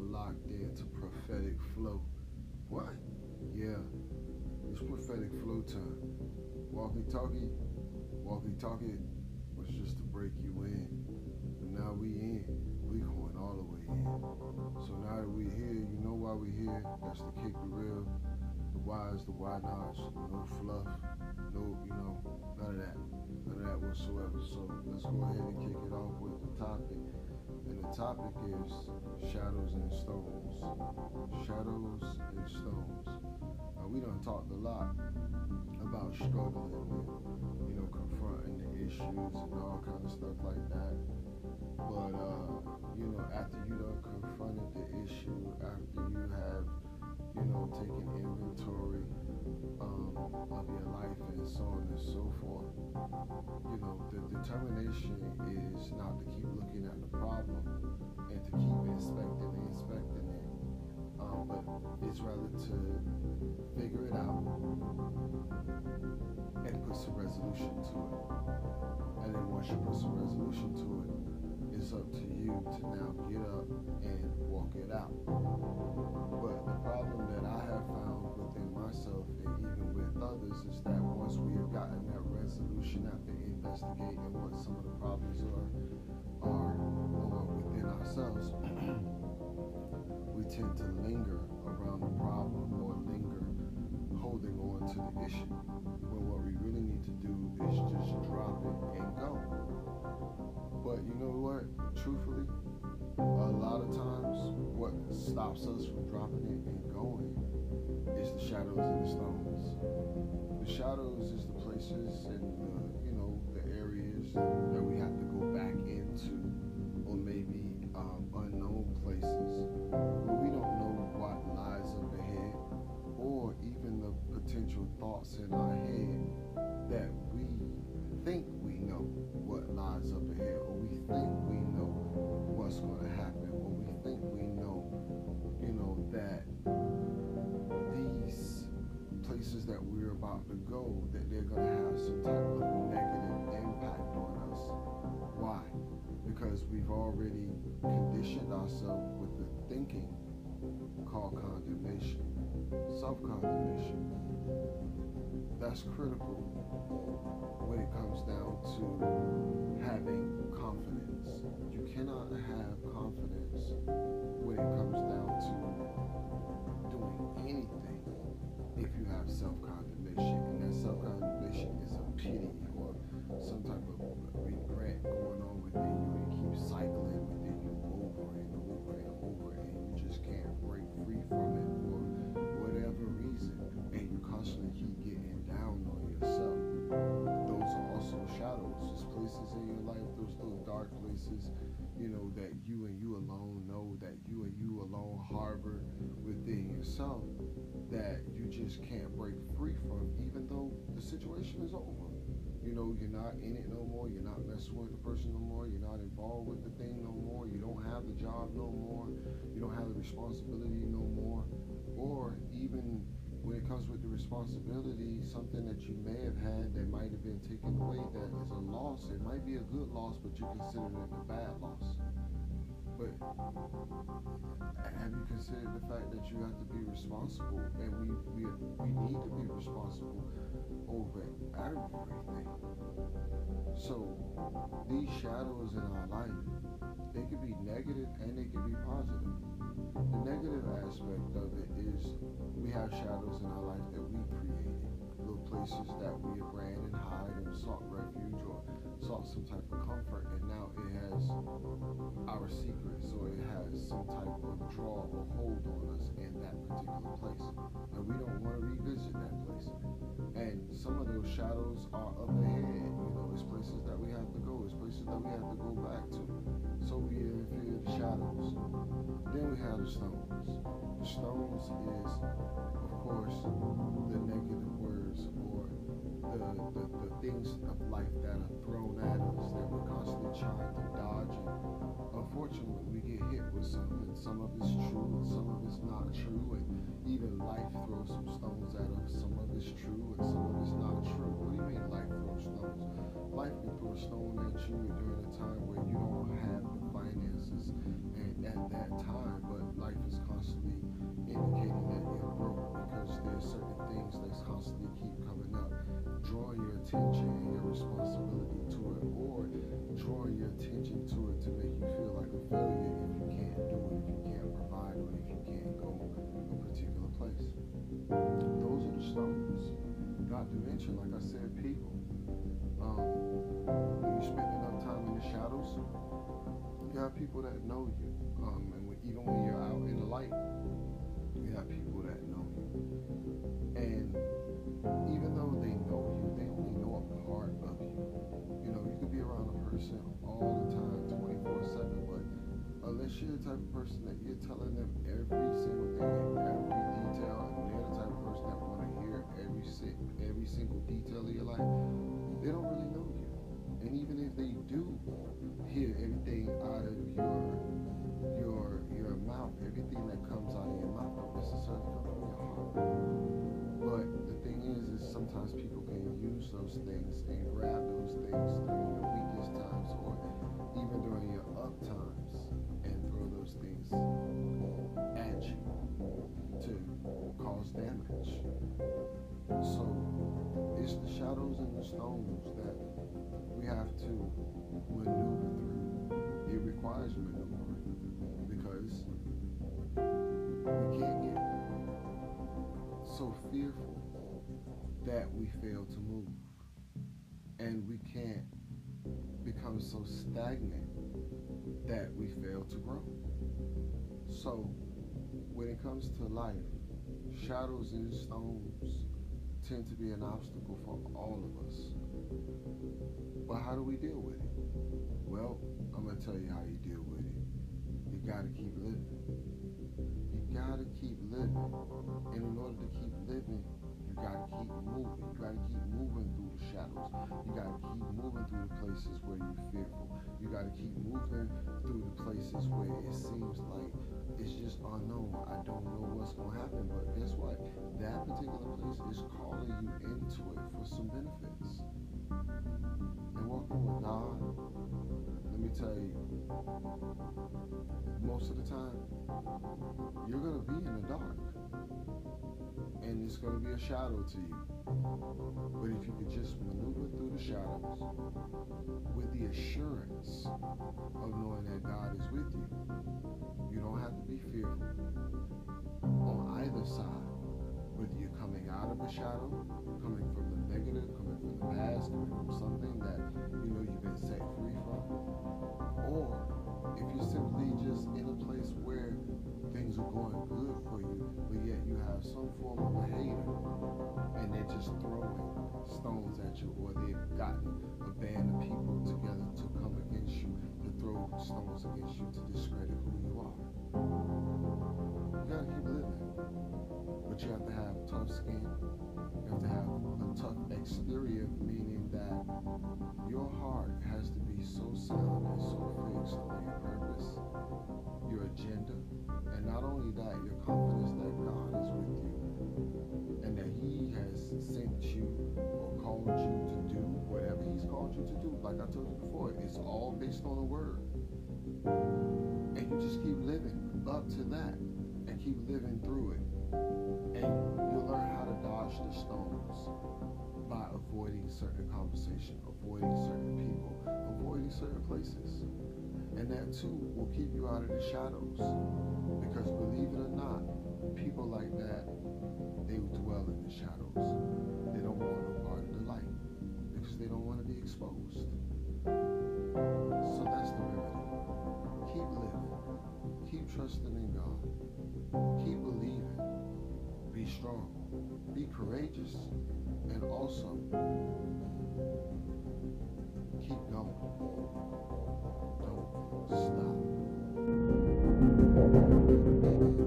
locked into prophetic flow. What? Yeah, it's prophetic flow time. Walkie talkie, walkie talkie was just to break you in. But now we in. We going all the way in. So now that we here, you know why we here. That's to kick the real, the whys, the why nots, no fluff, no, you know, none of that. None of that whatsoever. So let's go ahead and kick it off with the topic. And the topic is shadows and stones. Shadows and stones. Now we done talked a lot about struggling and you know confronting the issues and all kind of stuff like that. But uh, you know, after you done confronted the issue, after you have, you know, taken inventory um, of your life and so on and so forth, you know, is not to keep looking at the problem and to keep inspecting and inspecting it. Um, but it's rather to figure it out and put some resolution to it. And then once you put some resolution to it, it's up to you to now get up and walk it out. But the problem that I have found within myself and even with others is that once we have gotten that resolution after investigating what some of the problems are, are or within ourselves, we tend to linger around the problem or linger holding on to the issue. When what we really need to do is just drop it and go. But you know what? Truthfully, a lot of times what stops us from dropping it and going is the shadows and the stones. The shadows is the places and the, you know the areas that we have to go back into, or maybe um, unknown places potential thoughts in our head that we think we know what lies up ahead, or we think we know what's going to happen, or we think we know, you know, that these places that we're about to go, that they're going to have some type of negative impact on us. Why? Because we've already conditioned ourselves with the thinking called condemnation, self condemnation. That's critical when it comes down to having confidence. You cannot have confidence when it comes dark places, you know, that you and you alone know, that you and you alone harbor within yourself, that you just can't break free from, even though the situation is over. You know, you're not in it no more, you're not messing with the person no more, you're not involved with the thing no more, you don't have the job no more, you don't have the responsibility no more, or even when it comes with the responsibility, something that you may have had that might have been taken away that is a loss. It might be a good loss, but you consider it a bad loss. But have you considered the fact that you have to be responsible, and we we, we need to be responsible over everything. So these shadows in our life, they can be negative and they can be aspect of it is we have shadows in our life that we created, little places that we have ran and hide and sought refuge or sought some type of comfort, and now it has our secrets or it has some type of draw or hold on us in that particular place. Some of those shadows are up ahead, you know, it's places that we have to go, it's places that we have to go back to. So we fear the shadows. Then we have the stones. The stones is, of course, the negative words or the, the, the things of life that are thrown at us that we're constantly trying to dodge. And unfortunately, we get hit with some, and some of it's true and some of it's not true. And even life throws some stones at us. Some of it's true and some of it's not true. What do you mean life throws stones? Life can throw a stone at you during a time where you don't have finances at that time, but life is constantly indicating that you're broke because there's certain things that constantly keep coming up, drawing your attention and your responsibility to it, or drawing your attention to it to make you feel like a failure if you can't do it, if you can't provide, or if you can't go a particular place. Those are the stones. Not to mention, like I said, people. Um, have people that know you. Um, and even when you're out in the light, you have people that know you. And even though they know you, they only know a part of you. You know, you could be around a person all the time, 24 7, but unless you're the type of person that you're telling them every single thing, every detail, and they're the type of person that want to hear every every single detail of your life, they don't really know. And even if they do hear everything out of your your your mouth, everything that comes out of your mouth don't necessarily come from your heart. But the thing is, is sometimes people can use those things and grab those It because we can't get so fearful that we fail to move. And we can't become so stagnant that we fail to grow. So when it comes to life, shadows and stones tend to be an obstacle for all of us. But how do we deal with it? Well, I'm going to tell you how you deal with it. You got to keep living. You got to keep living. And in order to keep living, keep moving. You got to keep moving through the shadows. You got to keep moving through the places where you're fearful. You got to keep moving through the places where it seems like it's just unknown. I don't know what's going to happen. But guess what? That particular place is calling you into it for some benefits. And walking with God, tell you, most of the time, you're going to be in the dark. And it's going to be a shadow to you. But if you could just maneuver through the shadows with the assurance of knowing that God is with you, you don't have to be fearful on either side. Whether you're coming out of a shadow, coming from the negative, coming from the past, coming from something that you know you've been set free from, or if you're simply just in a place where things are going good for you, but yet you have some form of a hater and they're just throwing stones at you, or they've gotten a band of people together to come against you, to throw stones against you, to discredit who you are. You gotta keep living. But you have to have tough skin. You have to have a tough exterior, meaning that your heart has to be so sound and so fixed on your purpose, your agenda, and not only that, your confidence that God is with you and that He has sent you or called you to do whatever He's called you to do. Like I told you before, it's all based on the Word. And you just keep living up to that keep living through it. And you'll learn how to dodge the stones by avoiding certain conversation, avoiding certain people, avoiding certain places. And that too will keep you out of the shadows. Because believe it or not, people like that, they dwell in the shadows. They don't want no part of the light because they don't want to be exposed. Trusting in God. Keep believing. Be strong. Be courageous. And also, keep going. Don't stop.